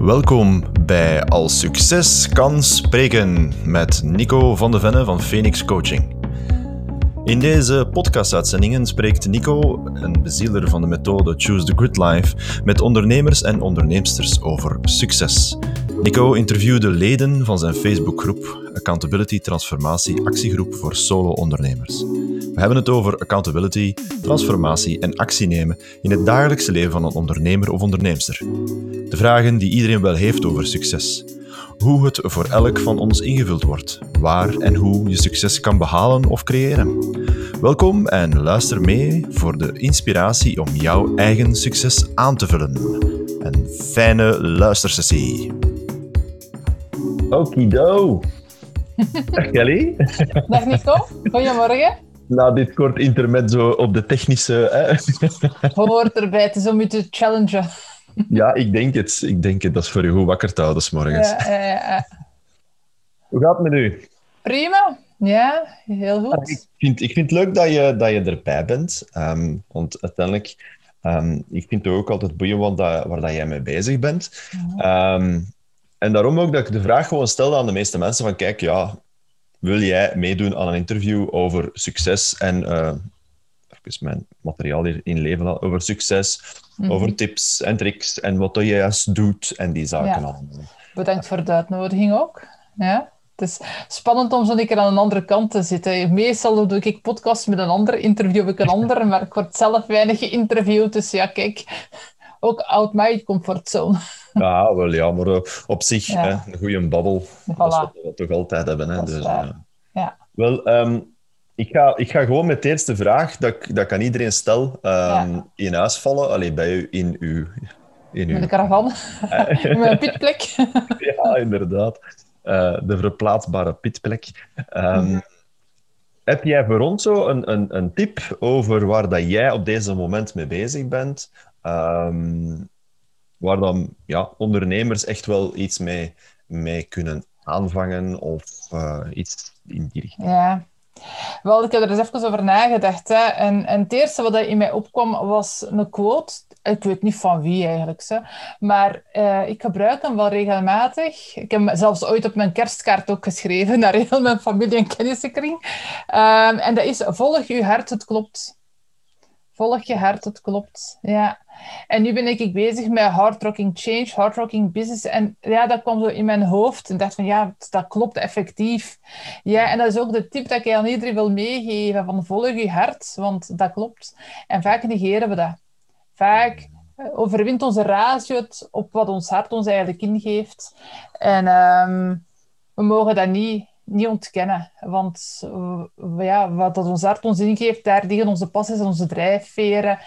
Welkom bij Als Succes kan spreken met Nico van de Venne van Phoenix Coaching. In deze podcastuitzendingen spreekt Nico, een bezieler van de methode Choose the Good Life, met ondernemers en onderneemsters over succes. Nico interviewde leden van zijn Facebookgroep Accountability Transformatie Actiegroep voor Solo-ondernemers. We hebben het over accountability, transformatie en actie nemen in het dagelijkse leven van een ondernemer of onderneemster. De vragen die iedereen wel heeft over succes. Hoe het voor elk van ons ingevuld wordt, waar en hoe je succes kan behalen of creëren. Welkom en luister mee voor de inspiratie om jouw eigen succes aan te vullen. Een fijne luistersessie. Okido. Dag Kelly. Dag Nico, goedemorgen. Na dit kort intermezzo op de technische... Hè? Hoort erbij, het is om te challengen. Ja, ik denk het. Ik denk het. Dat is voor je goed wakker te houden 's morgens. Ja, ja, ja. Hoe gaat het met u? Prima, ja, heel Ik goed. vind, ik vind het leuk dat je, dat je erbij bent. Ehm, want uiteindelijk, ehm, ik vind het ook altijd boeiend wat dat, waar dat jij mee bezig bent. Ehm, en daarom ook dat ik de vraag gewoon stelde aan de meeste mensen van kijk, ja, wil jij meedoen aan een interview over succes en even mijn materiaal hier in leven over succes, Mhm. over tips en tricks en wat dat je juist doet en die zaken Ja. allemaal. Bedankt voor de uitnodiging ook. Ja. Het is spannend om zo'n keer aan een andere kant te zitten. Meestal doe ik podcasts met een ander, interview ik een ander, maar ik word zelf weinig geïnterviewd. Dus ja, kijk, ook out my comfortzone. Ja, wel ja, maar eh, op zich Ja. hè, een goede babbel. Dat is wat we toch altijd hebben. Hè? Dus, eh, Ja. Wel, ehm, ik, ga, ik ga gewoon met de eerste vraag dat ik, dat ik aan iedereen stel ehm, Ja. in huis vallen. Allee, bij u, in uw... In Met uw de caravan, in mijn pitplek. ja, inderdaad. Eh, de verplaatsbare pitplek. Ehm, Mhm. Heb jij voor ons zo een, een, een tip over waar dat jij op deze moment mee bezig bent? Ehm, waar dan ja, ondernemers echt wel iets mee, mee kunnen aanvangen of eh, iets in die richting? Ja. Wel, ik heb er eens even over nagedacht. En, en het eerste wat in mij opkwam was een quote. Ik weet niet van wie eigenlijk. Maar eh, ik gebruik hem wel regelmatig. Ik heb hem zelfs ooit op mijn kerstkaart ook geschreven naar heel mijn familie en kennissenkring. Ehm, en dat is: volg je hart, het klopt. Volg je hart, het klopt. Ja. En nu ben ik bezig met Hard Rocking Change, Hard Rocking Business. En ja, dat kwam zo in mijn hoofd. En dacht van, ja, dat klopt effectief. Ja, en dat is ook de tip dat ik aan iedereen wil meegeven. Van volg je hart, want dat klopt. En vaak negeren we dat. Vaak eh, overwint onze ratio op wat ons hart ons eigenlijk ingeeft. En ehm, we mogen dat niet, niet ontkennen. Want eh, ja, wat dat ons hart ons ingeeft, daar liggen onze passies en onze drijfveren.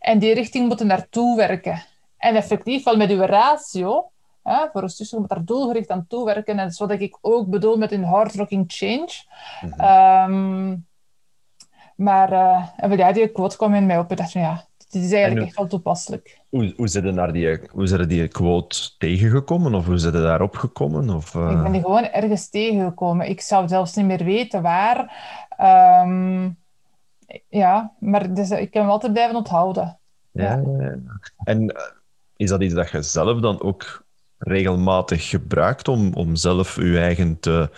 En die richting moeten naartoe werken. En effectief, wel met uw ratio, hè, voor een stukje moet daar doelgericht aan toewerken. En dat is wat ik ook bedoel met een hard rocking change. Mhm. Ehm, maar en wel, ja, die quote kwam in mij op. Ik dacht ja, dit is eigenlijk En hoe- echt wel toepasselijk. Hoe, hoe zijn naar die, hoe zijn die quote tegengekomen? Of hoe zijn ze daarop gekomen? Of, eh, Ik ben die gewoon ergens tegengekomen. Ik zou zelfs niet meer weten waar. Ehm, ja, maar dus, ik heb hem altijd blijven onthouden. Ja, ja, ja. En eh, is dat iets dat je zelf dan ook regelmatig gebruikt om, om zelf je eigen te,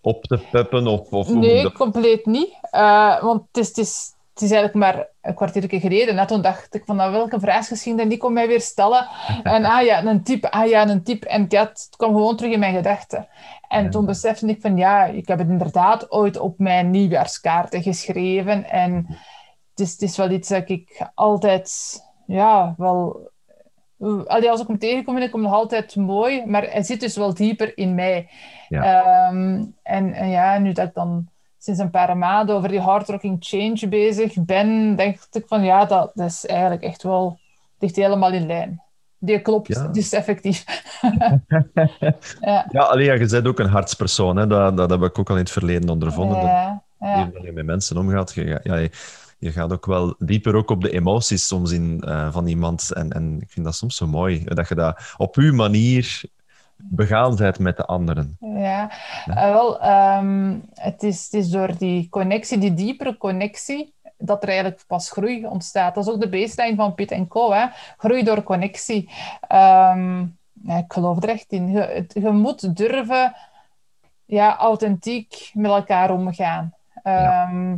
op te peppen? Of, of Nee, dat- compleet niet. Eh, want het is, het, is, het is eigenlijk maar een kwartiertje geleden. Net toen dacht ik van, nou, welke vraag ging dat Nico mij weer stellen? En ah ja, een tip, ah ja, een tip. En ja, het kwam gewoon terug in mijn gedachten. En Ja. toen besefte ik van, ja, ik heb het inderdaad ooit op mijn nieuwjaarskaarten geschreven. En het is, het is wel iets dat ik altijd, ja, wel... Allee, als ik hem tegenkom, vind ik hem nog altijd mooi. Maar hij zit dus wel dieper in mij. Ehm, en, en ja, nu dat ik dan sinds een paar maanden over die hard rocking change bezig ben, denk ik van ja, dat, dat is eigenlijk echt wel, ligt helemaal in lijn. Die klopt, Ja. die is effectief. ja, Ja, allee, ja, je bent ook een hartspersoon. Hè? Dat, dat heb ik ook al in het verleden ondervonden. Ja, je met mensen omgaat. Je, ja, je, je gaat ook wel dieper ook op de emoties soms in, eh, van iemand. En, en ik vind dat soms zo mooi. Dat je dat op uw manier begaan bent met de anderen. Ja, Eh, wel, ehm, het, is, het is door die connectie, die diepere connectie, dat er eigenlijk pas groei ontstaat. Dat is ook de baseline van Piet Co. Hè? Groei door connectie. Ehm, ik geloof er echt in. Je, je moet durven ja, authentiek met elkaar omgaan. Ehm,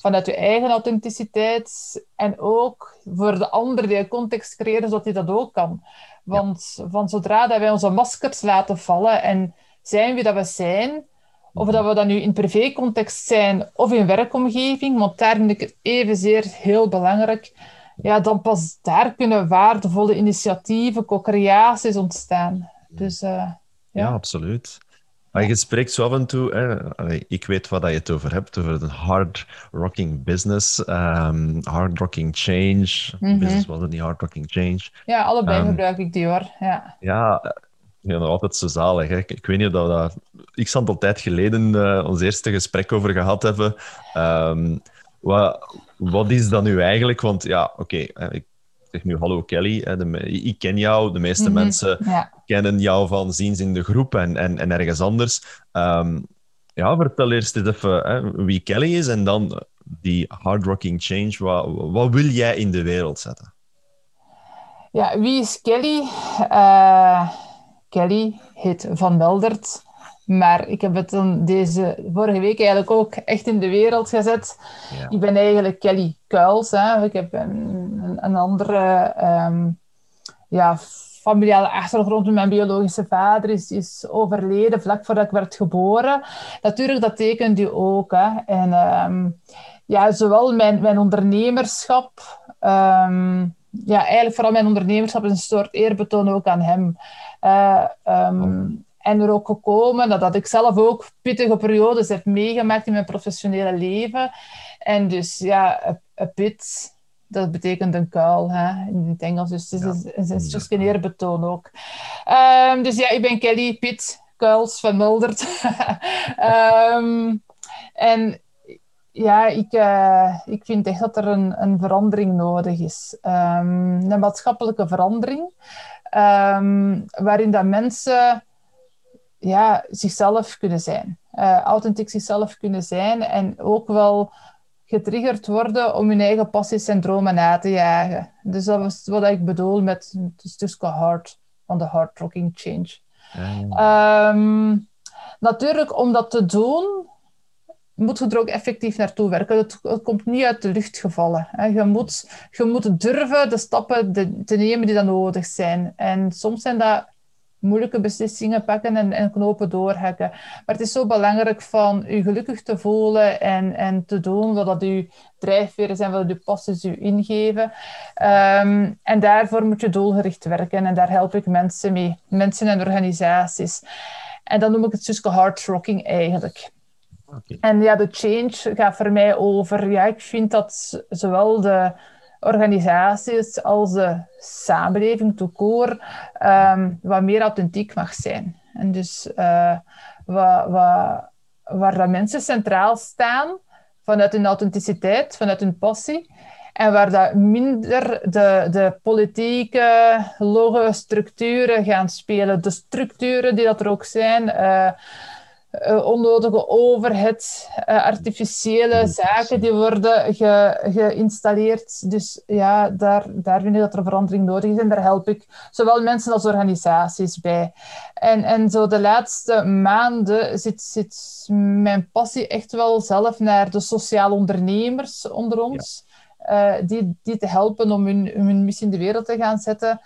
vanuit je eigen authenticiteit en ook voor de ander die een context creëren, zodat hij dat ook kan. Want van zodra dat wij onze maskers laten vallen en zijn wie dat we zijn, of dat we dan nu in privécontext zijn of in werkomgeving, want daar vind ik het evenzeer heel belangrijk, ja, dan pas daar kunnen waardevolle initiatieven, co-creaties ontstaan. Dus, uh, ja. ja, absoluut. Maar je spreekt zo af en toe, hè, ik weet wat je het over hebt, over een hard rocking business, um, hard rocking change. Mm -hmm. Business was het niet hard rocking change. Ja, allebei um, gebruik ik die hoor. Ja, ja, ja nog altijd zo zalig. Hè. Ik, weet niet of dat, dat ik al tijd geleden uh, ons eerste gesprek over gehad hebben. Um, wat, wat is dat nu eigenlijk? Want ja, oké, okay, ik zeg nu hallo Kelly. Hè, de, ik ken jou, de meeste mm -hmm. mensen ja. kennen jou van ziens in de groep en, en, en ergens anders. Um, ja, vertel eerst eens even hè, wie Kelly is en dan die hard rocking change. Wat, wat wil jij in de wereld zetten? Ja, wie is Kelly? Uh, Kelly heet Van Meldert. Maar ik heb het dan deze vorige week eigenlijk ook echt in de wereld gezet. Ja. Ik ben eigenlijk Kelly Kuils. Hè. Ik heb een, een andere um, ja, familiale achtergrond. Mijn biologische vader is, is overleden vlak voordat ik werd geboren. Natuurlijk, dat tekent u ook. Hè. En um, ja, zowel mijn, mijn ondernemerschap... Um, ja, eigenlijk vooral mijn ondernemerschap is een soort eerbetoon ook aan hem. Uh, um, en er ook gekomen dat ik zelf ook pittige periodes heb meegemaakt in mijn professionele leven. En dus ja, een pit, dat betekent een kuil hè, in het Engels. Dus het is, ja. een eerbetoon ook. Um, dus ja, ik ben Kelly Pitt Kuils van Muldert. um, en ja, ik, uh, ik vind echt dat er een, een verandering nodig is. Um, een maatschappelijke verandering. waarin dat mensen ja, zichzelf kunnen zijn. Uh, authentiek zichzelf kunnen zijn en ook wel getriggerd worden om hun eigen passies en dromen na te jagen. Dus dat was wat ik bedoel met het stukje hard van de hard rocking change. Ja. Um, natuurlijk, om dat te doen, moet je er ook effectief naartoe werken. Het, het komt niet uit de lucht gevallen. Hè. Je, moet, je moet durven de stappen de, te nemen die dan nodig zijn. En soms zijn dat moeilijke beslissingen pakken en, en knopen doorhakken. Maar het is zo belangrijk van u gelukkig te voelen en, en te doen wat dat uw drijfveren zijn, wat uw passies u ingeven. Um, en daarvoor moet je doelgericht werken en daar help ik mensen mee, mensen en organisaties. En dan noem ik het dus hard rocking eigenlijk. Okay. En ja, de change gaat voor mij over, ja, ik vind dat zowel de organisaties als de samenleving, toekoor, um, wat meer authentiek mag zijn. En dus uh, waar dat mensen centraal staan, vanuit hun authenticiteit, vanuit hun passie, en waar dat minder de, de politieke, loge structuren gaan spelen. De structuren die dat er ook zijn, uh, uh, onnodige overheid, uh, artificiële zaken die worden ge, geïnstalleerd. Dus ja, daar, daar vind ik dat er verandering nodig is en daar help ik zowel mensen als organisaties bij. En, en zo de laatste maanden zit, zit mijn passie echt wel zelf naar de sociale ondernemers onder ons. Ja. Uh, die, die te helpen om hun, hun missie in de wereld te gaan zetten.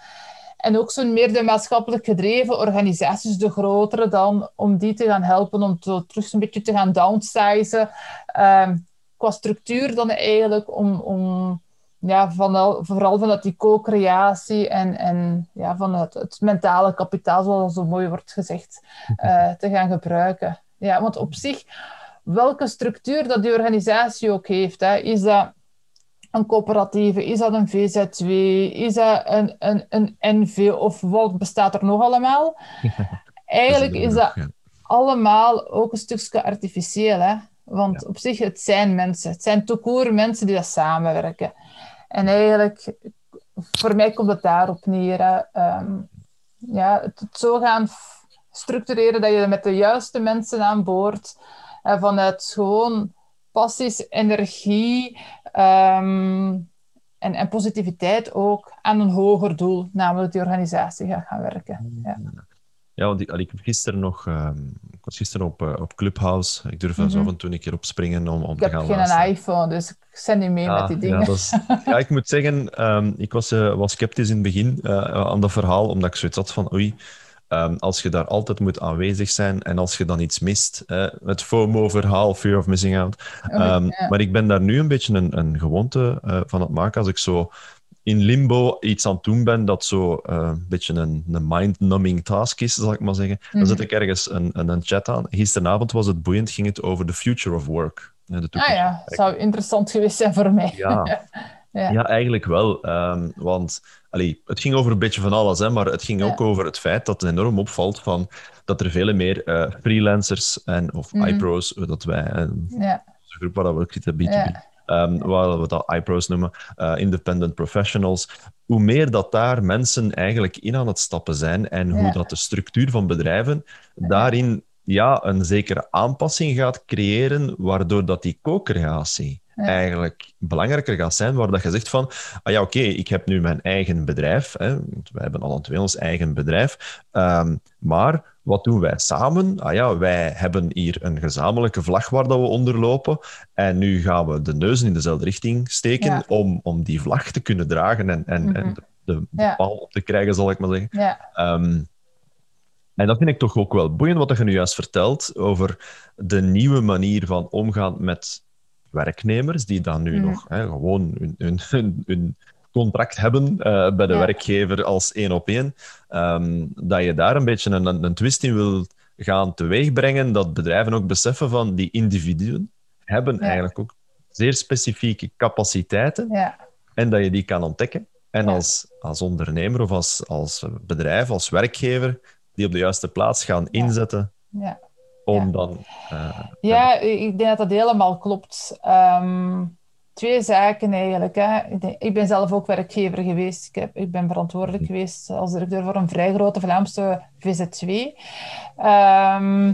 En ook zo'n meer de maatschappelijk gedreven organisaties, de grotere dan, om die te gaan helpen om zo terug een beetje te gaan downsizen. Um, qua structuur dan eigenlijk, om, om ja, van, vooral vanuit die co-creatie en, en ja, van het, het mentale kapitaal, zoals zo mooi wordt gezegd, uh, te gaan gebruiken. Ja, want op zich, welke structuur dat die organisatie ook heeft, hè, is dat een coöperatieve? Is dat een VZW? Is dat een, een, een NV? Of wat bestaat er nog allemaal? Eigenlijk is dat allemaal ook een stukje artificieel. Hè? Want ja. op zich, het zijn mensen. Het zijn toekoor mensen die dat samenwerken. En eigenlijk, voor mij komt het daarop neer. Um, ja, het, het, zo gaan structureren dat je met de juiste mensen aan boord, en vanuit gewoon passies, energie, um, en, en positiviteit ook aan een hoger doel, namelijk die organisatie gaat gaan werken. Ja. Ja, want ik, ik heb gisteren nog... ehm, ik was gisteren op, eh, op Clubhouse. Ik durf er zo Mhm. af en toe een keer op springen om, om Ik te heb gaan geen luisteren. iPhone, dus ik zend niet mee met die dingen. Ja, is- ja, ik moet zeggen, ehm, ik was, eh, was sceptisch in het begin eh, aan dat verhaal, omdat ik zoiets had van, oei, ehm, als je daar altijd moet aanwezig zijn en als je dan iets mist, eh, het FOMO-verhaal, Fear of Missing Out. Oh, Ehm. Maar ik ben daar nu een beetje een, een gewoonte eh, van het maken. Als ik zo in limbo iets aan het doen ben dat zo eh, een beetje een, een mind-numbing task is, zal ik maar zeggen, dan Mhm. zet ik ergens een, een, een chat aan. Gisteravond was het boeiend, ging het over the future of work. De Ah ja, zou interessant geweest zijn voor mij. ja. Ja. ja, eigenlijk wel. Ehm, want allee, het ging over een beetje van alles, hè, maar het ging Ja. ook over het feit dat het enorm opvalt van, dat er vele meer eh, freelancers en, of Mhm. iPro's, dat wij, eh, Ja, de groep waar we ook zitten, B2B, Ja. ehm, waar we dat iPro's noemen, eh, independent professionals, hoe meer dat daar mensen eigenlijk in aan het stappen zijn en hoe dat de structuur van bedrijven daarin ja, een zekere aanpassing gaat creëren, waardoor dat die co-creatie Ja. eigenlijk belangrijker gaat zijn, waar dat je zegt van, ah ja, oké, ik heb nu mijn eigen bedrijf, hè, want wij hebben alle twee ons eigen bedrijf, ehm, maar wat doen wij samen? Ah ja, wij hebben hier een gezamenlijke vlag waar dat we onder lopen en nu gaan we de neuzen in dezelfde richting steken Ja. om, om die vlag te kunnen dragen en, en, en Mhm. de, de, de Ja. paal op te krijgen, zal ik maar zeggen. ja, Ehm, en dat vind ik toch ook wel boeiend wat je nu juist vertelt over de nieuwe manier van omgaan met werknemers, die dan nu Mhm. nog hè, gewoon hun, hun, hun, hun contract hebben eh, bij de Ja. werkgever als één op één. Ehm, dat je daar een beetje een, een twist in wil gaan teweegbrengen, dat bedrijven ook beseffen van die individuen hebben Ja. eigenlijk ook zeer specifieke capaciteiten ja, en dat je die kan ontdekken. En als, als ondernemer of als, als bedrijf, als werkgever, die op de juiste plaats gaan inzetten ja. Om Ja. dan... eh, Ja, ik denk dat dat helemaal klopt. Ehm, twee zaken eigenlijk. Hè. Ik, denk- ik ben zelf ook werkgever geweest. Ik, heb, ik ben verantwoordelijk geweest als directeur voor een vrij grote Vlaamse VZ2. Ehm,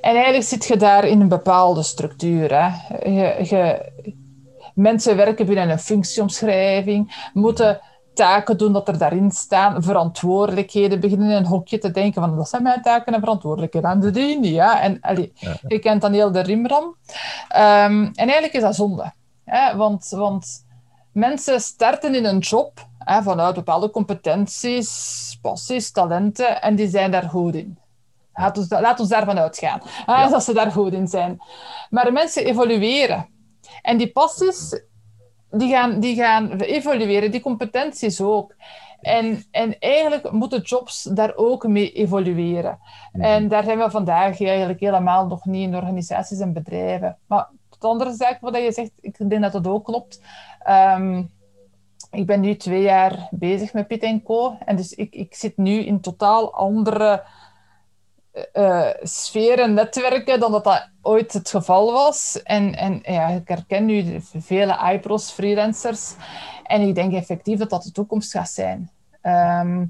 en eigenlijk zit je daar in een bepaalde structuur. Hè. Je, je, mensen werken binnen een functieomschrijving, moeten taken doen dat er daarin staan, verantwoordelijkheden, beginnen in een hokje te denken van dat zijn mijn taken en verantwoordelijkheden, en doe die niet. Ja? En allee, je kent dan heel de rimram. Ehm, en eigenlijk is dat zonde. Hè? Want, want mensen starten in een job hè, vanuit bepaalde competenties, passies, talenten, en die zijn daar goed in. Laat ons, laat ons daarvan uitgaan, hè, Ja. dat ze daar goed in zijn. Maar mensen evolueren. En die passies, die gaan, die gaan evolueren, die competenties ook. En, en eigenlijk moeten jobs daar ook mee evolueren. En daar zijn we vandaag eigenlijk helemaal nog niet in organisaties en bedrijven. Maar het andere zaak wat je zegt, ik denk dat dat ook klopt. Ehm, ik ben nu twee jaar bezig met Pit Co. En dus ik, ik zit nu in totaal andere eh, sferen, netwerken, dan dat dat ooit het geval was. En, en ja, ik herken nu vele iPros, freelancers. En ik denk effectief dat dat de toekomst gaat zijn. Ehm,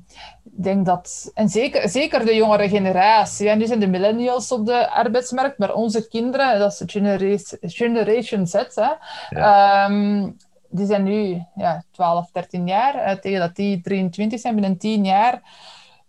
ik denk dat, en zeker, zeker de jongere generatie, ja, nu zijn de millennials op de arbeidsmarkt, maar onze kinderen, dat is Generation, generation Z, hè, ehm, die zijn nu ja, 12, 13 jaar. eh, tegen dat die 23 zijn, binnen 10 jaar,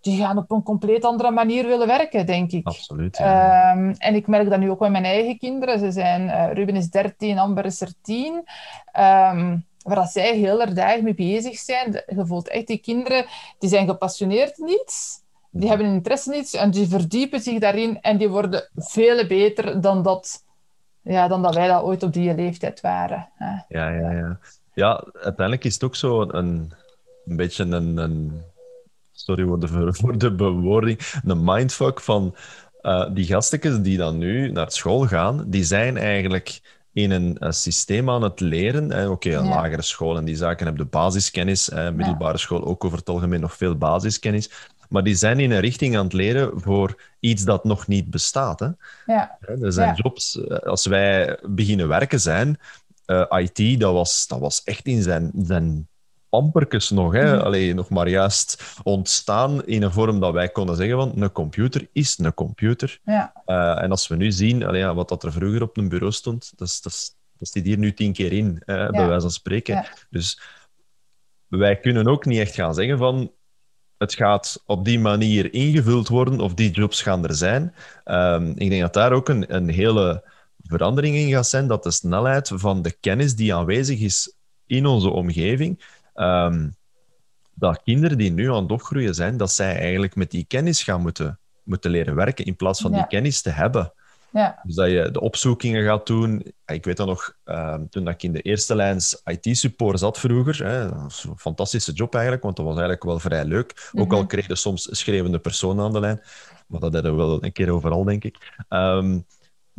die gaan op een compleet andere manier willen werken, denk ik. Absoluut. Ja. Ehm, en ik merk dat nu ook met mijn eigen kinderen. Ze zijn, eh, Ruben is 13, Amber is er 10. Ehm, waar dat zij heel erg dag mee bezig zijn. Je voelt echt die kinderen, die zijn gepassioneerd in iets. Die hebben een interesse in iets en die verdiepen zich daarin en die worden veel beter dan dat, ja, dan dat wij dat ooit op die leeftijd waren. hè. Ja, ja, ja. Ja, uiteindelijk is het ook zo een, een, een beetje een, een... Sorry voor de, voor de bewoording. Een mindfuck van eh, die gastjes die dan nu naar school gaan, die zijn eigenlijk in een, eh, systeem aan het leren. Oké, een Ja. lagere school en die zaken hebben de basiskennis. eh, middelbare school ook over het algemeen nog veel basiskennis. Maar die zijn in een richting aan het leren voor iets dat nog niet bestaat. Hè? Ja, Er zijn jobs, eh, als wij beginnen werken zijn, IT, dat was, dat was echt in zijn, zijn amperkes nog. Hè? Allee, nog maar juist ontstaan in een vorm dat wij konden zeggen van een computer is een computer. ja, Eh, en als we nu zien allee, ja, wat dat er vroeger op een bureau stond, dat, is, dat, is, dat zit hier nu tien keer in, bij wijze van spreken. Dus wij kunnen ook niet echt gaan zeggen van het gaat op die manier ingevuld worden of die jobs gaan er zijn. Ehm, ik denk dat daar ook een, een hele verandering in gaat zijn, dat de snelheid van de kennis die aanwezig is in onze omgeving, ehm, dat kinderen die nu aan het opgroeien zijn, dat zij eigenlijk met die kennis gaan moeten, moeten leren werken in plaats van die kennis te hebben. Ja. Dus dat je de opzoekingen gaat doen. Ik weet dat nog, ehm, toen ik in de eerste lijns IT-support zat vroeger, hè, dat was een fantastische job eigenlijk, want dat was eigenlijk wel vrij leuk. Ook al mhm. kreeg je soms schreeuwende personen aan de lijn, maar dat hadden we wel een keer overal, denk ik. Um,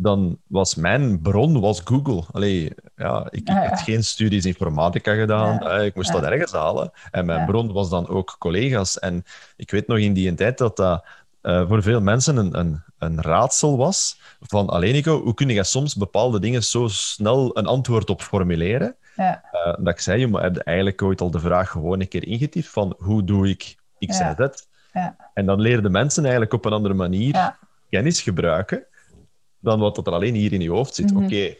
dan was mijn bron was Google. Allee, ja, ik, ik had geen studies informatica gedaan. ik moest dat ergens halen. En mijn bron was dan ook collega's. En ik weet nog in die tijd dat dat uh, voor veel mensen een, een, een raadsel was. Van, alleen Nico, hoe kun je soms bepaalde dingen zo snel een antwoord op formuleren? Ja. Uh, dat ik zei, je hebt eigenlijk ooit al de vraag gewoon een keer ingetiefd van hoe doe ik X, Y, Z? Ja. En dan leerden mensen eigenlijk op een andere manier kennis gebruiken dan wat er alleen hier in je hoofd zit. Mhm. Oké,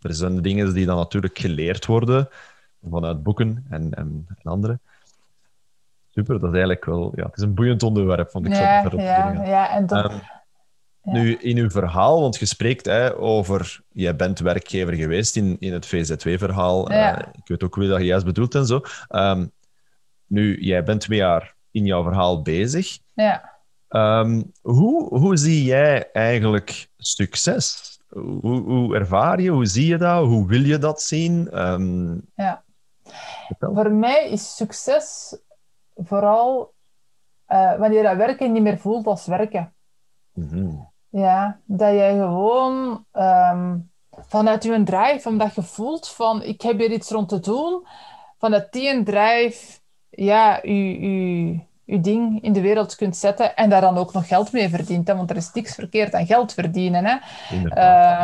er zijn dingen die dan natuurlijk geleerd worden vanuit boeken en, en, en andere. Super, dat is eigenlijk wel... Ja, het is een boeiend onderwerp, vond ik ja, zo. Ja, ja, en ehm, Nu, in uw verhaal, want je spreekt hè, over... Jij bent werkgever geweest in, in het VZW-verhaal. Ja. Uh, ik weet ook wie dat je juist bedoelt en zo. Ehm, nu, jij bent twee jaar in jouw verhaal bezig. Ja. Ehm, hoe, hoe zie jij eigenlijk succes? Hoe, hoe, ervaar je? Hoe zie je dat? Hoe wil je dat zien? Ehm, ja. Voor mij is succes vooral uh, wanneer dat werken niet meer voelt als werken. Mhm. Ja, dat jij gewoon um, vanuit je drive, omdat je voelt van ik heb hier iets rond te doen, vanuit die drive, ja, je, je, je ding in de wereld kunt zetten en daar dan ook nog geld mee verdient. Hè? Want er is niks verkeerd aan geld verdienen. Hè?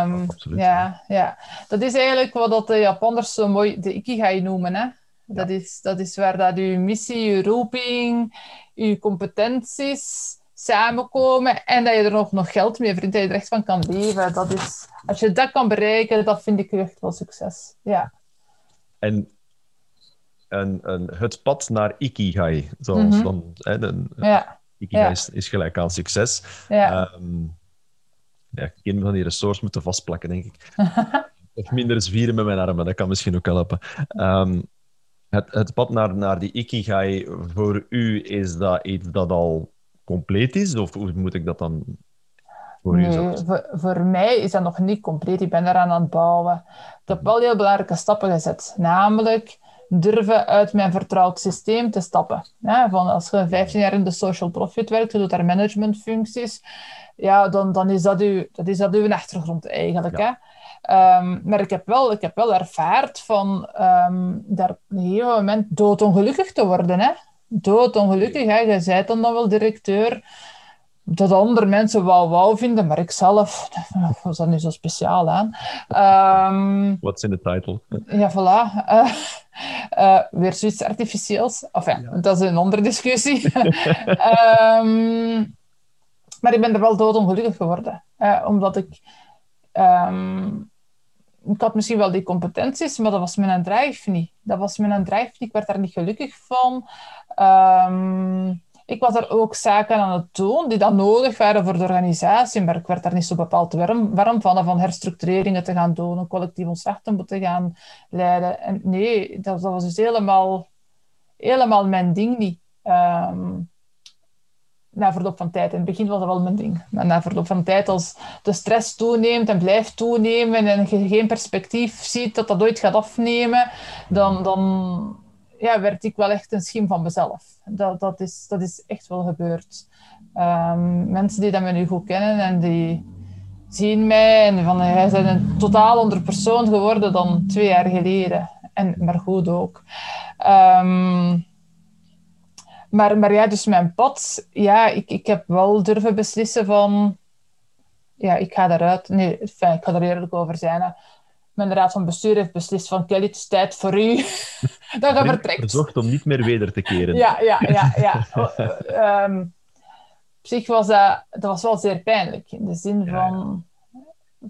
Um, ja, ja, dat is eigenlijk wat dat de Japanners zo mooi de ikigai noemen. Hè? Dat, is, dat is waar dat je missie, je roeping, je competenties samenkomen en dat je er nog, nog geld mee verdient, dat je er echt van kan leven. Dat is, als je dat kan bereiken, dat vind ik echt wel succes. Ja. En een, een, het pad naar Ikigai. Zoals mhm. dan, hè, de, ja. Ikigai Is, is, gelijk aan succes. Ja. Um, ja, ken van die resource moeten vastplakken, denk ik. of minder eens vieren met mijn armen, dat kan misschien ook helpen. Um, het, het pad naar, naar die Ikigai, voor u, is dat iets dat al compleet is? Of hoe moet ik dat dan voor nee, voor, voor, mij is dat nog niet compleet. Ik ben eraan aan het bouwen. Ik heb wel heel belangrijke stappen gezet. Namelijk durven uit mijn vertrouwd systeem te stappen. Ja, van als je 15 jaar in de social profit werkt, je doet daar managementfuncties, ja, dan, dan is, dat uw, dat is dat uw achtergrond eigenlijk. Hè? Um, maar ik heb wel, ik heb wel ervaard van um, daar op een gegeven moment doodongelukkig te worden. Hè? Doodongelukkig. Hè? Je bent dan, dan wel directeur dat andere mensen wel wauw vinden, maar ik zelf was dat niet zo speciaal aan. Um, What's in the title? Ja, voilà. Uh, uh, weer zoiets artificieels. Enfin, ja. dat is een andere discussie. um, maar ik ben er wel doodongelukkig geworden. Uh, omdat ik... Um, ik had misschien wel die competenties, maar dat was mijn drive niet. Dat was mijn drive niet. Ik werd daar niet gelukkig van. Ik was er ook zaken aan het doen die dan nodig waren voor de organisatie, maar ik werd daar niet zo bepaald warm, warm van, van herstructureringen te gaan doen, een collectief ontslag te moeten gaan leiden. En nee, dat, was dus helemaal, helemaal mijn ding niet. Um, na verloop van tijd. In het begin was dat wel mijn ding. Maar na verloop van tijd, als de stress toeneemt en blijft toenemen en je geen perspectief ziet dat dat ooit gaat afnemen, dan, dan ja, werd ik wel echt een schim van mezelf. Dat, dat, is, dat is echt wel gebeurd. Um, mensen die dat me nu goed kennen en die zien mij en van hij is een totaal ander persoon geworden dan twee jaar geleden. En, maar goed ook. Um, maar, maar ja, dus mijn pad, ja, ik, ik heb wel durven beslissen van, ja, ik ga daaruit. Nee, ik ga er eerlijk over zijn mijn raad van bestuur heeft beslist van Kelly, het is tijd voor u dat je vertrekt. Verzocht om niet meer weder te keren. Ja, ja, ja. ja. um, op zich was dat, dat was wel zeer pijnlijk. In de zin van,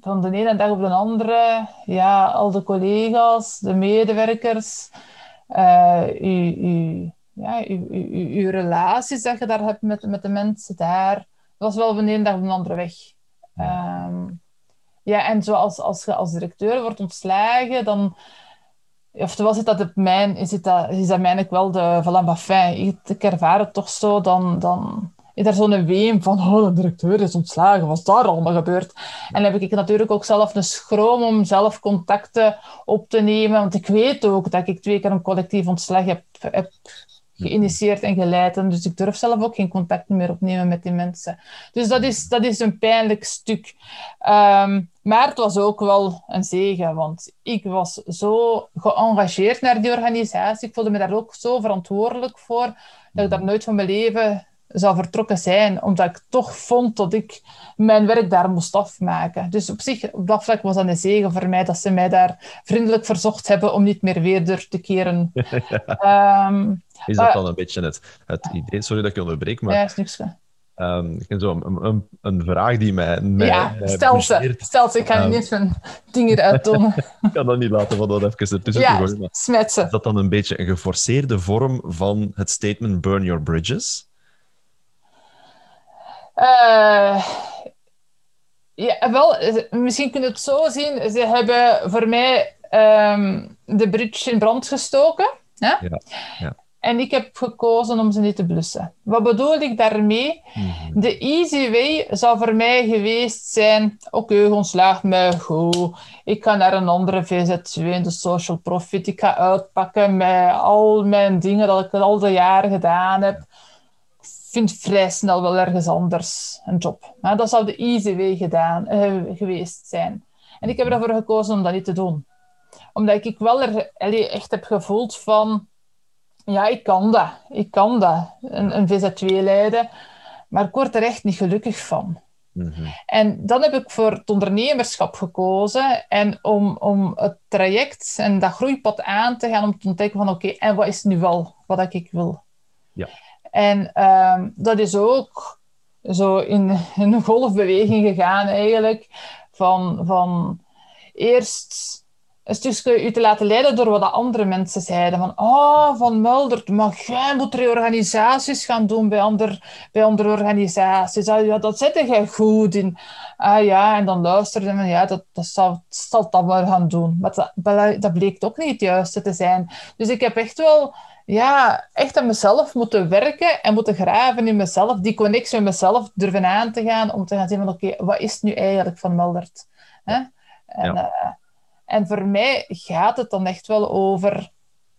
van de ene dag op de andere, ja, al de collega's, de medewerkers, uh, je, ja, je, relaties dat je daar hebt met, met de mensen daar. Dat was wel van de ene dag op een andere weg. Um, ja, en zoals als je als directeur wordt ontslagen, dan... Oftewel zit dat op mijn... Is, dat, is dat mij wel de... Fijn. Ik, ervaar het toch zo, dan... dan is er zo'n weem van, oh, de directeur is ontslagen, wat is daar allemaal gebeurd? En dan heb ik natuurlijk ook zelf een schroom om zelf contacten op te nemen, want ik weet ook dat ik twee keer een collectief ontslag heb, heb geïnitieerd en geleid. En dus ik durf zelf ook geen contact meer opnemen met die mensen. Dus dat is, dat is een pijnlijk stuk. Ehm, maar het was ook wel een zegen, want ik was zo geëngageerd naar die organisatie. Ik voelde me daar ook zo verantwoordelijk voor, dat ik daar nooit van mijn leven zou vertrokken zijn, omdat ik toch vond dat ik mijn werk daar moest afmaken. Dus op zich, op dat vlak was dat een zegen voor mij, dat ze mij daar vriendelijk verzocht hebben om niet meer weer te keren. Ehm, is dat dan een beetje het, het idee? Sorry dat ik je onderbreek, maar... Ja, is niks. Um, zo, een, een, een, vraag die mij... mij ja, stel ze. Stel ze. Ik ga um, niet mijn dingen eruit doen. ik kan dat niet laten van dat even ertussen ja, te gooien. smet ze. Is dat dan een beetje een geforceerde vorm van het statement burn your bridges? Uh, ja, wel, misschien kun je het zo zien. Ze hebben voor mij um, de bridge in brand gestoken. Hè? Ja, ja. En ik heb gekozen om ze niet te blussen. Wat bedoel ik daarmee? Mm-hmm. De easy way zou voor mij geweest zijn: oké, okay, ontslaag me goed. Ik ga naar een andere VZ2 in de social profit. Ik ga uitpakken met al mijn dingen dat ik al de jaren gedaan heb vind vrij snel wel ergens anders een job. dat zou de easy way gedaan, uh, geweest zijn. En ik heb ervoor gekozen om dat niet te doen. Omdat ik wel er echt heb gevoeld van... Ja, ik kan dat. Ik kan dat. Een, een VZ2 leiden. Maar ik word er echt niet gelukkig van. Mhm. En dan heb ik voor het ondernemerschap gekozen en om, om het traject en dat groeipad aan te gaan om te ontdekken van oké, en wat is nu wel wat ik wil? Ja. En ehm, dat is ook zo in, in, een golfbeweging gegaan eigenlijk. Van, van eerst een stukje u te laten leiden door wat andere mensen zeiden. Van, oh, Van Muldert, maar jij moet reorganisaties gaan doen bij, ander, bij andere organisaties. Ah, ja, dat zette jij goed in. Ah ja, en dan luisterde men, ja, dat, dat zal, zal dat wel gaan doen. Maar dat, dat bleek ook niet het juiste te zijn. Dus ik heb echt wel ja, echt aan mezelf moeten werken en moeten graven in mezelf. Die connectie met mezelf durven aan te gaan om te gaan zien van oké, wat is nu eigenlijk van Muldert? Hè? En, ja. uh, en voor mij gaat het dan echt wel over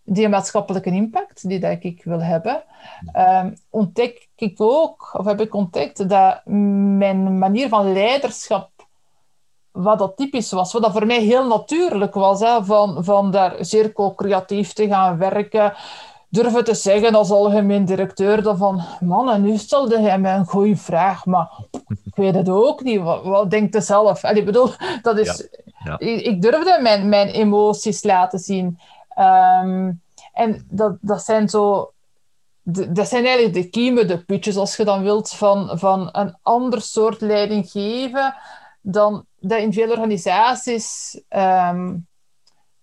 die maatschappelijke impact die dat ik wil hebben. Um, ontdek ik ook, of heb ik ontdekt, dat mijn manier van leiderschap wat dat typisch was, wat dat voor mij heel natuurlijk was, hè, van, van daar zeer co-creatief te gaan werken, durven te zeggen als algemeen directeur dat van, man, en nu stelde hij mij een goede vraag, maar ik weet het ook niet. Wat, wat denkt hij zelf? ik bedoel, dat is... Ja. Ik, ik, durfde mijn, mijn emoties laten zien. Ehm, en dat, dat zijn zo... dat zijn eigenlijk de kiemen, de putjes, als je dan wilt, van, van een ander soort leiding geven dan dat in veel organisaties... Ehm,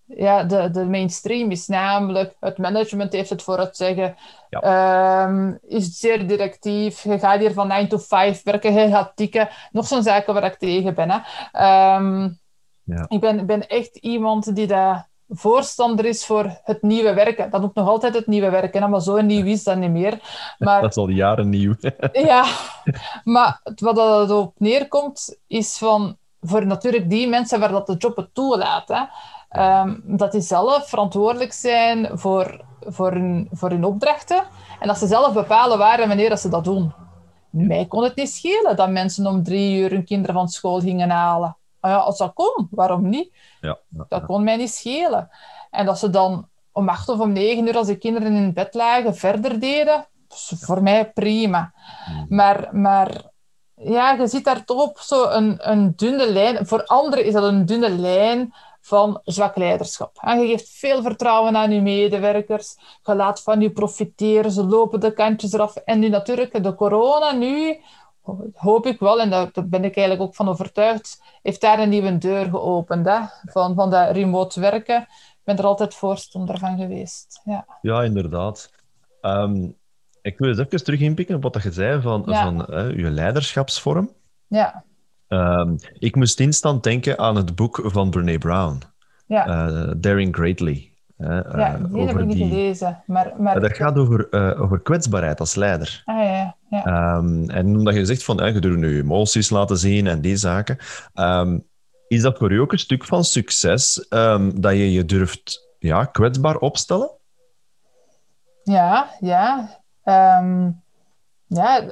ja, de, de mainstream is namelijk, het management heeft het voor het zeggen, ehm, is zeer directief, je gaat hier van 9 to 5 werken, je gaat tikken. Nog zo'n zaken waar ik tegen ben. Hè. Ehm, ja. Ik ben, ben echt iemand die daar voorstander is voor het nieuwe werken. Dat doet nog altijd het nieuwe werken, maar zo nieuw is dat niet meer. Maar, dat is al jaren nieuw. ja, maar wat dat op neerkomt, is van voor natuurlijk die mensen waar dat de job het toelaat. Hè. Ehm, dat die zelf verantwoordelijk zijn voor, voor, hun, voor hun opdrachten. En dat ze zelf bepalen waar en wanneer dat ze dat doen. Mij kon het niet schelen dat mensen om drie uur hun kinderen van school gingen halen. Ah ja, als dat kon, waarom niet? Ja, dat kon mij niet schelen. En dat ze dan om acht of om negen uur, als de kinderen in bed lagen, verder deden, voor mij prima. Hmm. Maar, maar ja, je ziet daar toch op zo een, een dunne lijn. Voor anderen is dat een dunne lijn van zwak leiderschap. En je geeft veel vertrouwen aan je medewerkers. Je laat van je profiteren. Ze lopen de kantjes eraf. En nu natuurlijk, de corona nu, hoop ik wel, en daar, ben ik eigenlijk ook van overtuigd, heeft daar een nieuwe deur geopend. Hè? Van, van dat remote werken. ben er altijd voorstander van geweest. Ja, ja inderdaad. Ehm, ik wil eens even terug inpikken op wat je zei van, Ja. van je leiderschapsvorm. ja, Ehm, ik moest instant denken aan het boek van Brene Brown, ja. eh, Daring Greatly. eh, ja die heb over ik niet die- gelezen. Maar, maar Ja, dat gaat over, eh, over kwetsbaarheid als leider. Ah, ja, ja. Ehm, en omdat je zegt van, je durft nu emoties laten zien en die zaken. ehm, is dat voor u ook een stuk van succes dat je je durft ja, kwetsbaar opstellen? Ja, ja. Ja,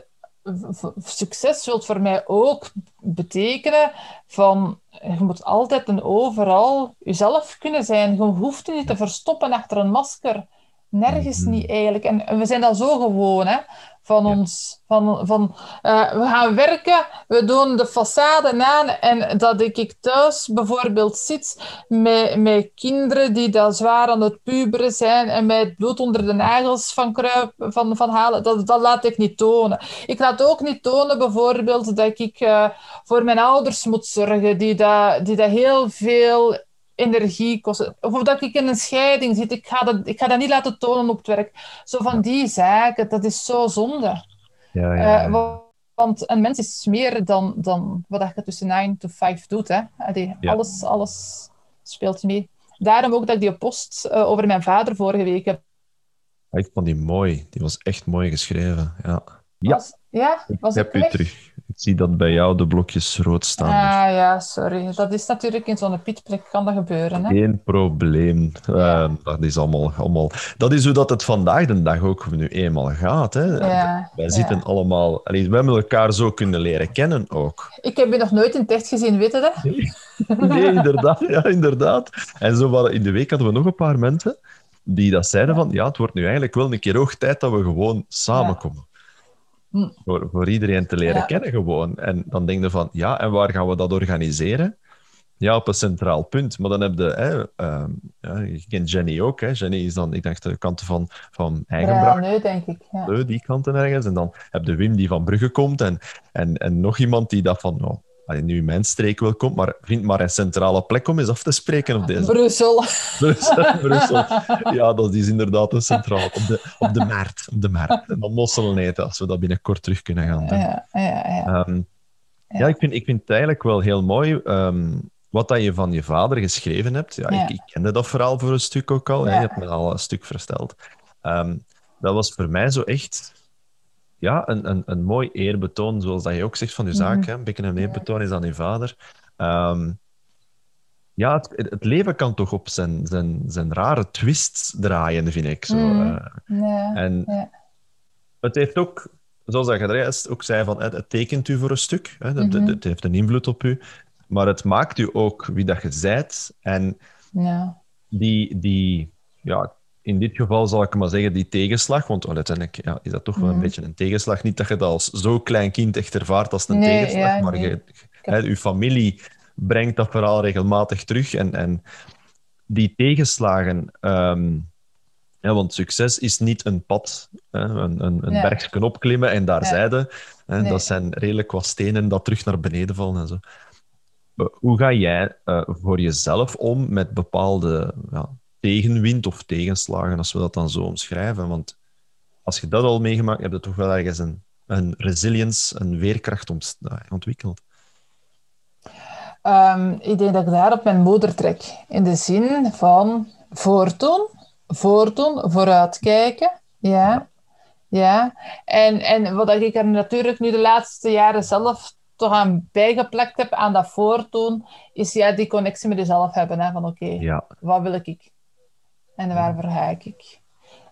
succes wil voor mij ook betekenen van je moet altijd en overal jezelf kunnen zijn. Je hoeft je niet te verstoppen achter een masker. Nergens Mhm. niet eigenlijk. En, en we zijn dat zo gewoon, hè. Van Ja. ons, van, van eh, we gaan werken, we doen de façade aan en dat ik, ik thuis bijvoorbeeld zit met, met kinderen die dat zwaar aan het puberen zijn en mij het bloed onder de nagels van, kruip, van, van halen, dat, dat laat ik niet tonen. Ik laat ook niet tonen bijvoorbeeld dat ik eh, voor mijn ouders moet zorgen, die dat, die dat heel veel energie kosten. Of dat ik in een scheiding zit, ik ga dat, ik ga dat niet laten tonen op het werk. Zo van die zaken, dat is zo zonde. Ja, Eh, wa- want een mens is meer dan, dan wat je tussen 9 to 5 doet. Hè? Allee, Ja. alles, alles speelt mee. Daarom ook dat ik die post eh, over mijn vader vorige week heb. Ik vond die mooi. Die was echt mooi geschreven. Ja, ja Was, ja? ik heb u terug. Ik zie dat bij jou de blokjes rood staan. dus Ah ja, sorry. Dat is natuurlijk in zo'n pietplek kan dat gebeuren. Hè? Geen probleem. Ja. Eh, dat is allemaal, allemaal... Dat is hoe dat het vandaag de dag ook nu eenmaal gaat. Hè. Ja, Wij zitten allemaal... Allee, we hebben elkaar zo kunnen leren kennen ook. Ik heb je nog nooit in het echt gezien, weet je dat? Nee, inderdaad. Ja, inderdaad. En zo waren, in de week hadden we nog een paar mensen die dat zeiden van ja, het wordt nu eigenlijk wel een keer hoog tijd dat we gewoon samenkomen. Hm. Voor, voor iedereen te leren Ja. kennen gewoon. En dan denk je van ja, en waar gaan we dat organiseren? Ja, op een centraal punt. Maar dan heb je, hè, ehm, ja, je kent Jenny ook. Hè. Jenny is dan, ik dacht, de kant van, van Eigenbracht. Ja, nee, denk ik. Ja. Die kanten ergens. En dan heb je Wim die van Brugge komt en, en, en nog iemand die dat van, nou, allee, nu in mijn streek wel komt, maar vind maar een centrale plek om eens af te spreken op deze Brussel. Brussel. Brussel. Ja, dat is inderdaad een centraal. Op de, op de markt. Op de markt. En dan mosselen eten, als we dat binnenkort terug kunnen gaan doen. Ja, ja, ja. Ehm, ja, ik, vind, ik vind het eigenlijk wel heel mooi ehm, wat dat je van je vader geschreven hebt. Ja, Ja. Ik, ik kende dat verhaal voor een stuk ook al. hè. Je hebt me al een stuk verteld. Ehm, dat was voor mij zo echt ja, een, een, een mooi eerbetoon, zoals dat je ook zegt van je zaak. Mhm. hè. Een beetje een eerbetoon is aan je vader. Ehm, ja, het, het leven kan toch op zijn, zijn, zijn rare twists draaien, vind ik. Zo. Mhm. eh. En het heeft ook, zoals dat ook zei, van, het, het tekent u voor een stuk. Hè, het, Mhm. het heeft een invloed op u. Maar het maakt u ook wie dat je zijt. En die, die ja, in dit geval zal ik maar zeggen, die tegenslag, want oh, uiteindelijk ja, is dat toch wel een Mhm. beetje een tegenslag. Niet dat je dat als zo'n klein kind echt ervaart als een Nee, tegenslag, ja, maar nee. je, je familie brengt dat verhaal regelmatig terug. En, en die tegenslagen, ehm, ja, want succes is niet een pad, hè, een, een, een bergje opklimmen en daar zijde. Hè. Dat zijn redelijk wat stenen dat terug naar beneden vallen en zo. Eh, Hoe ga jij eh, voor jezelf om met bepaalde ja, tegenwind of tegenslagen, als we dat dan zo omschrijven? Want als je dat al meegemaakt hebt, heb je toch wel ergens een, een resilience, een veerkracht ont- nou, ontwikkeld. Ehm, ik denk dat ik daar op mijn moeder trek. In de zin van voortdoen, voortdoen, vooruitkijken. Ja. ja. En, en wat ik er natuurlijk nu de laatste jaren zelf toch aan bijgeplakt heb, aan dat voortdoen, is ja, die connectie met jezelf hebben. Hè, van oké, Ja, wat wil ik? En waarvoor ga ik?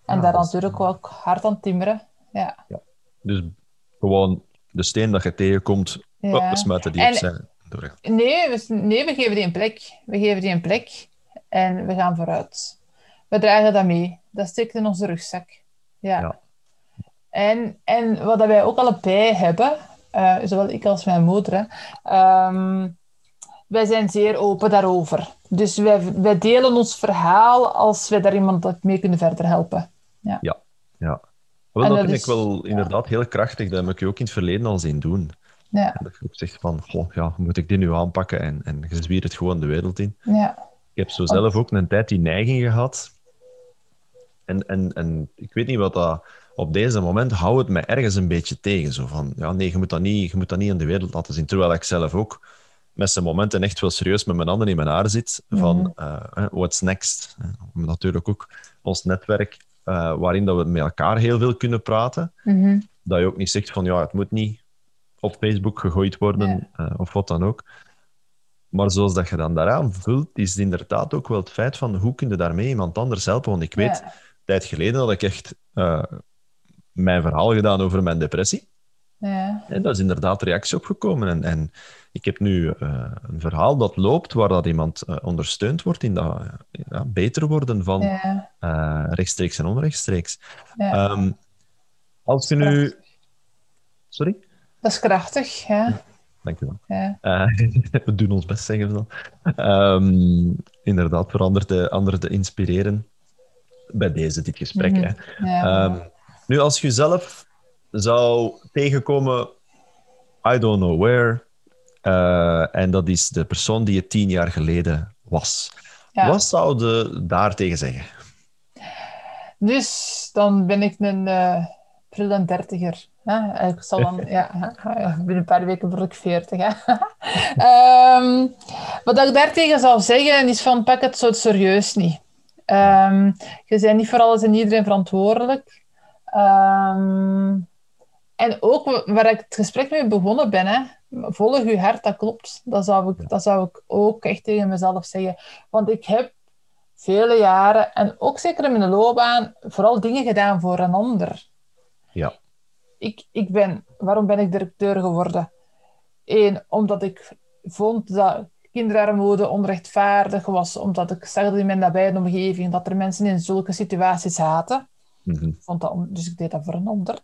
En Ja, daar natuurlijk ook hard aan timmeren. Ja. dus gewoon de steen dat je tegenkomt, Ja. oh, we smijten die En- opzij. Door. Nee, we, nee, we geven die een plek. We geven die een plek en we gaan vooruit. We dragen dat mee. Dat steekt in onze rugzak. Ja. Ja. En, en wat wij ook allebei hebben, eh, zowel ik als mijn moeder, hè, ehm, wij zijn zeer open daarover. Dus wij, wij delen ons verhaal als wij daar iemand mee kunnen verder helpen. Ja. Wel, En dat dat vind is- ik wel inderdaad heel krachtig. Dat heb ik je ook in het verleden al zien doen. Ja, Dat je ook zegt van, goh, ja, moet ik dit nu aanpakken? En, en je zwiert het gewoon de wereld in. ja, Ik heb zo zelf ook een tijd die neiging gehad. En, en, en ik weet niet wat dat... Op deze moment houdt het mij ergens een beetje tegen. Zo van, ja, nee, je moet, dat niet, je moet dat niet in de wereld laten zien. Terwijl ik zelf ook met zijn momenten echt wel serieus met mijn handen in mijn haar zit. Van, uh, what's next? Natuurlijk ook ons netwerk, uh, waarin dat we met elkaar heel veel kunnen praten. Mhm. Dat je ook niet zegt van, ja, het moet niet op Facebook gegooid worden, of wat dan ook. Maar zoals dat je dan daaraan vult, is het inderdaad ook wel het feit van hoe kun je daarmee iemand anders helpen. Want ik weet, Ja. tijd geleden had ik echt eh, mijn verhaal gedaan over mijn depressie. Ja. En daar is inderdaad reactie op gekomen. En, en ik heb nu eh, een verhaal dat loopt waar dat iemand eh, ondersteund wordt in dat beter worden van Ja. eh, rechtstreeks en onrechtstreeks. Ja. Ehm, als je nu... Sorry? Dat is krachtig, ja. Dank je wel. ja. We doen ons best, zeggen we dan. Ehm, inderdaad, voor anderen te, anderen te inspireren. Bij deze, dit gesprek. Mhm. hè. Ehm, nu, als je zelf zou tegenkomen, I don't know where, eh, en dat is de persoon die je tien jaar geleden was. Ja. Wat zou je daar tegen zeggen? Dus dan ben ik een uh, prille dertiger. Hè? Ik zal dan, ja, binnen een paar weken word ik veertig. Ehm, wat ik daartegen zou zeggen is van pak het zo serieus niet. Ehm, je bent niet voor alles en iedereen verantwoordelijk. Ehm, en ook wa- waar ik het gesprek mee begonnen ben, hè, volg je hart, dat klopt. Dat zou, ik, dat zou ik ook echt tegen mezelf zeggen. Want ik heb vele jaren, en ook zeker in mijn loopbaan, vooral dingen gedaan voor een ander. Ja. Ik, ik ben, waarom ben ik directeur geworden? Eén, omdat ik vond dat kinderarmoede onrechtvaardig was, omdat ik zag dat in mijn nabije omgeving dat er mensen in zulke situaties zaten. Mhm. Vond dat, dus ik deed dat voor een ander.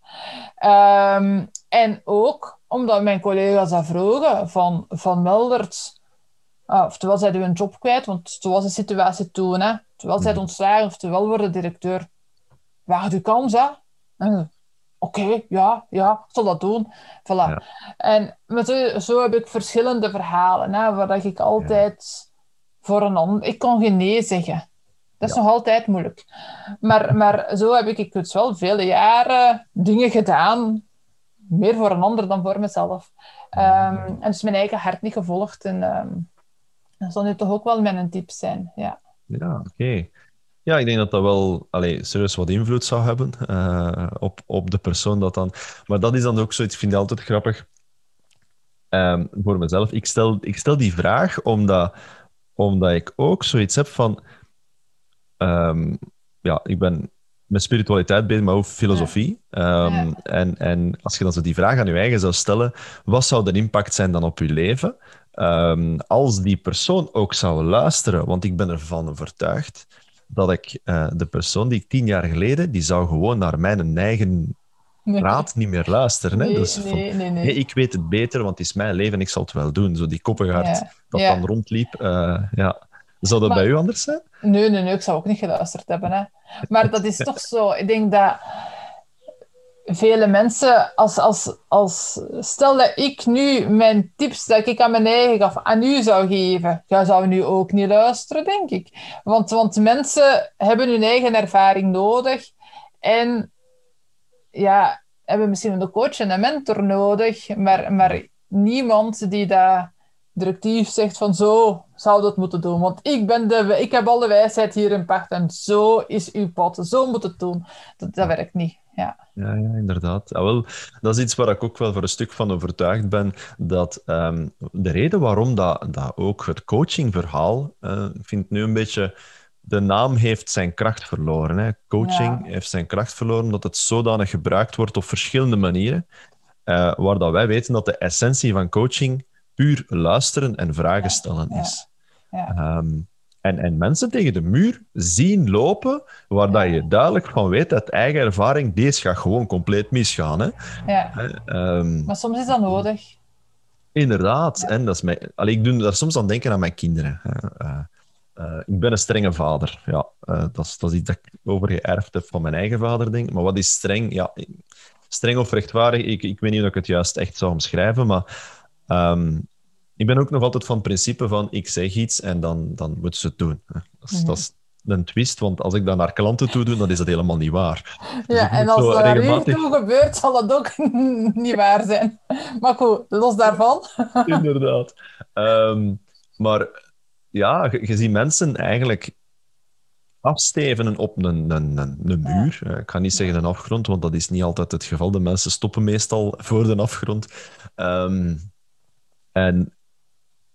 Ehm, en ook omdat mijn collega's dat vroegen van, van Meldert. Ah, oftewel zijn we een job kwijt, want zo was de situatie toen. Hè. Terwijl zij Mhm. ontslagen, oftewel worden directeur. Waag de kans, hè. En, Oké, ja, ja, ik zal dat doen. Voilà. Ja. En maar zo, zo heb ik verschillende verhalen, hè, waar dat ik altijd voor een ander... Ik kon geen nee zeggen. Dat is Ja. nog altijd moeilijk. Maar, maar zo heb ik dus wel vele jaren dingen gedaan. Meer voor een ander dan voor mezelf. Ehm, en dus mijn eigen hart niet gevolgd. En ehm, dat zal nu toch ook wel mijn tip zijn. Ja. Ja, oké. Ja, ik denk dat dat wel allee, serieus wat invloed zou hebben eh, op, op de persoon dat dan... Maar dat is dan ook zoiets, ik vind het altijd grappig ehm, voor mezelf. Ik stel, ik stel die vraag omdat, omdat ik ook zoiets heb van... ehm, ja, ik ben met spiritualiteit bezig, maar ook filosofie. Ehm, Ja. en, en als je dan zo die vraag aan je eigen zou stellen, wat zou de impact zijn dan op je leven? Ehm, als die persoon ook zou luisteren, want ik ben ervan overtuigd dat ik eh, de persoon die ik tien jaar geleden, die zou gewoon naar mijn eigen Nee. raad niet meer luisteren. Hè? Nee, Dus van, nee, nee, nee. "Hey, ik weet het beter, want het is mijn leven en ik zal het wel doen. Zo die Ja. dat Ja. dan rondliep. eh, ja. Zou dat Maar- bij u anders zijn? Nee, nee, nee, ik zou ook niet geluisterd hebben. Hè. Maar dat is toch zo. Ik denk dat vele mensen, als, als, als, stel dat ik nu mijn tips dat ik aan mijn eigen gaf, aan u zou geven, jij zou nu ook niet luisteren, denk ik. Want, want mensen hebben hun eigen ervaring nodig en ja, hebben misschien een coach en een mentor nodig, maar, maar niemand die dat directief zegt van zo zou dat moeten doen. Want ik, ben de, ik heb alle wijsheid hier in pacht en zo is uw pad. Zo moet het doen. Dat, dat werkt niet. Ja. Ja, ja, inderdaad. Ah, wel, dat is iets waar ik ook wel voor een stuk van overtuigd ben. Dat ehm, de reden waarom dat, dat ook het coachingverhaal, ik vind nu een beetje, de naam heeft zijn kracht verloren. Hè. Coaching Ja. heeft zijn kracht verloren omdat het zodanig gebruikt wordt op verschillende manieren. eh, waar dat wij weten dat de essentie van coaching puur luisteren en vragen stellen is. ja. Ehm, en, en mensen tegen de muur zien lopen, waar dat je duidelijk van weet uit eigen ervaring, deze gaat gewoon compleet misgaan. Hè? ja. Ehm, Maar soms is dat nodig. inderdaad. En dat is mij, allee, ik doe daar soms aan denken aan mijn kinderen. Eh, eh, ik ben een strenge vader. Ja, eh, dat, is, dat is iets dat ik overgeërfd heb van mijn eigen vader, denk ik. Maar wat is streng? Ja, streng of rechtvaardig, ik, ik weet niet of ik het juist echt zou omschrijven, maar ehm, ik ben ook nog altijd van het principe van ik zeg iets en dan, dan moeten ze het doen. Dat is, Mhm. dat is een twist, want als ik dat naar klanten toe doe, dan is dat helemaal niet waar. Dus Ja, en als dat naar u regelmatig- toe gebeurt, zal dat ook niet waar zijn. Maar goed, los daarvan. Inderdaad. Ehm, maar ja, je, je ziet mensen eigenlijk afstevenen op een, een, een, een muur. Ik ga niet zeggen een afgrond, want dat is niet altijd het geval. De mensen stoppen meestal voor de afgrond. Ehm, en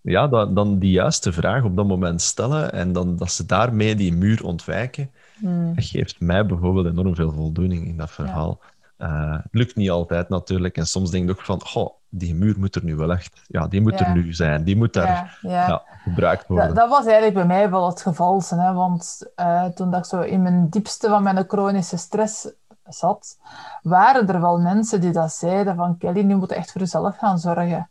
ja, dan, dan die juiste vraag op dat moment stellen en dan, dat ze daarmee die muur ontwijken, Hmm. dat geeft mij bijvoorbeeld enorm veel voldoening in dat verhaal. Eh, het lukt niet altijd natuurlijk. En soms denk ik ook van, goh, die muur moet er nu wel echt... Ja, die moet Ja. er nu zijn. Die moet daar Ja, ja. ja, gebruikt worden. Dat, dat was eigenlijk bij mij wel het geval. Hè? Want eh, toen dat ik zo in mijn diepste van mijn chronische stress zat, waren er wel mensen die dat zeiden van Kelly, nu moet je echt voor jezelf gaan zorgen.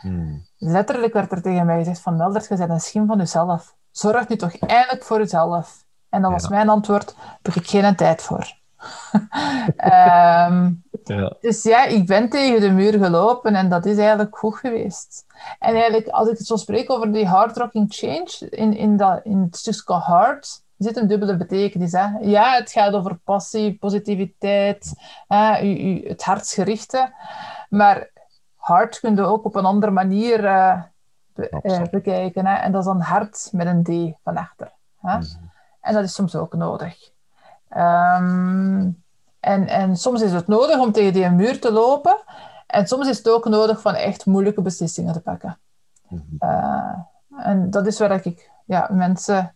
Hmm. Letterlijk werd er tegen mij gezegd van Meldert, je bent een schim van jezelf. Zorg nu toch eindelijk voor jezelf. En dat was mijn antwoord, heb ik geen tijd voor. Ehm, Ja. dus ja, ik ben tegen de muur gelopen en dat is eigenlijk goed geweest. En eigenlijk, als ik het zo spreek over die hard rocking change, in, in, dat, in het stukje hard zit een dubbele betekenis. Hè? Ja, het gaat over passie, positiviteit, hè, u, u, het hartsgerichte. Maar hard kun je ook op een andere manier eh, be- eh, bekijken. Hè? En dat is dan hard met een D van achter. Hè? Mhm. En dat is soms ook nodig. Ehm, en, en soms is het nodig om tegen die muur te lopen. En soms is het ook nodig van echt moeilijke beslissingen te pakken. Mhm. Eh, en dat is waar ik ja, mensen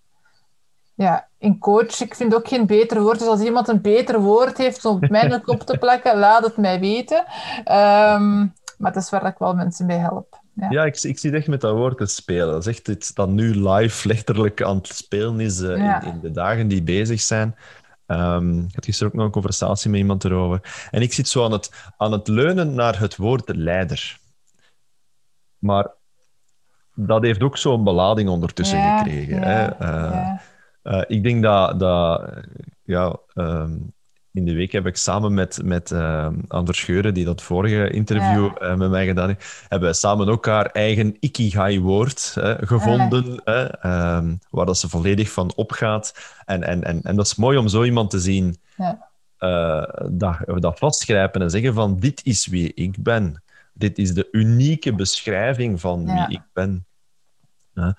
ja, in coach, ik vind ook geen beter woord. Dus als iemand een beter woord heeft om op mijn kop te plakken, laat het mij weten. Ehm, maar het is waar ik wel mensen mee help. Ja. Ja, ik, ik zie het echt met dat woord te spelen. Dat is echt iets dat nu live letterlijk aan het spelen is eh, Ja. in, in de dagen die bezig zijn. Ehm, ik had gisteren ook nog een conversatie met iemand erover. En ik zit zo aan het, aan het leunen naar het woord leider. Maar dat heeft ook zo'n belading ondertussen Ja, gekregen. hè. Eh, eh, ik denk dat, dat ja, ehm, in de week heb ik samen met, met ehm, Anders Scheuren, die dat vorige interview Ja. eh, met mij gedaan heeft, hebben wij samen ook haar eigen ikigai-woord gevonden, hè, ehm, waar dat ze volledig van opgaat. En, en, en, en dat is mooi om zo iemand te zien Ja. eh, dat, dat vastgrijpen en zeggen van dit is wie ik ben. Dit is de unieke beschrijving van wie ik ben. Hè?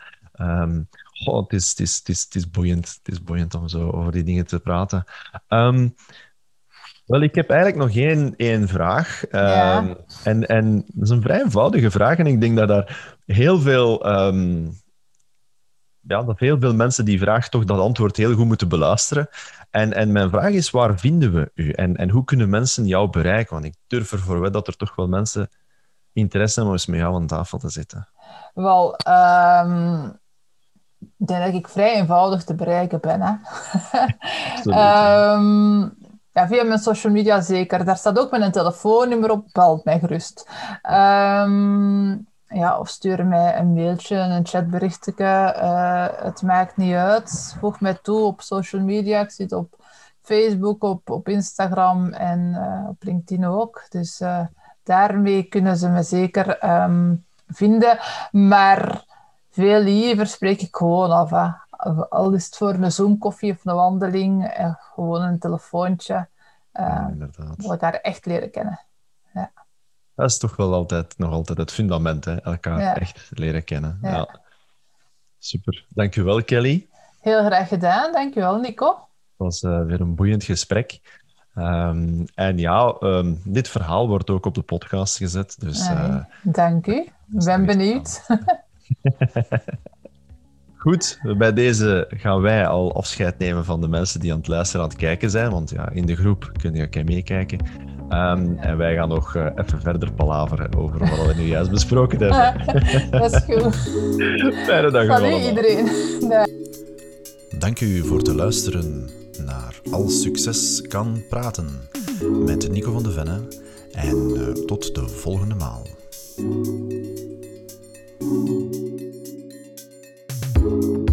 Goh, het, is, het, is, het, is, het is boeiend. Het is boeiend om zo over die dingen te praten. Ehm, wel, ik heb eigenlijk nog één, één vraag. Ja. Ehm, en, en dat is een vrij eenvoudige vraag. En ik denk dat daar heel veel, ehm, ja, dat heel veel mensen die vraag toch dat antwoord heel goed moeten beluisteren. En, en mijn vraag is, waar vinden we u? En, en hoe kunnen mensen jou bereiken? Want ik durf ervoor wet dat er toch wel mensen interesse hebben om eens met jou aan tafel te zitten. Wel, ik denk dat ik vrij eenvoudig te bereiken ben. Hè? Ehm, ja, via mijn social media zeker. Daar staat ook mijn telefoonnummer op. Bel mij gerust. Ehm, ja, of stuur mij een mailtje, een chatberichtje. Eh, het maakt niet uit. Voeg mij toe op social media. Ik zit op Facebook, op, op Instagram en eh, op LinkedIn ook. Dus eh, daarmee kunnen ze me zeker ehm, vinden. Maar veel liever spreek ik gewoon af. Hè. Al is het voor een Zoom-koffie of een wandeling, eh, gewoon een telefoontje. eh, Ja, we elkaar echt leren kennen. Dat is toch wel altijd, nog altijd het fundament, hè? elkaar Ja. echt leren kennen. Ja. Ja. Super. Dankjewel, Kelly. Heel graag gedaan, dankjewel Nico. Het was eh, weer een boeiend gesprek. Ehm, en ja, ehm, dit verhaal wordt ook op de podcast gezet. Dus Dank u, ik ben benieuwd. goed, bij deze gaan wij al afscheid nemen van de mensen die aan het luisteren aan het kijken zijn. Want ja, in de groep kun je ook meekijken. Ehm, en wij gaan nog eh, even verder palaveren over wat we nu juist besproken hebben. Dat is goed. Fijne dag Salut allemaal. iedereen. Dag. Dank u voor te luisteren naar Als Succes kan praten met Nico van de Venne. En eh, tot de volgende maal. thank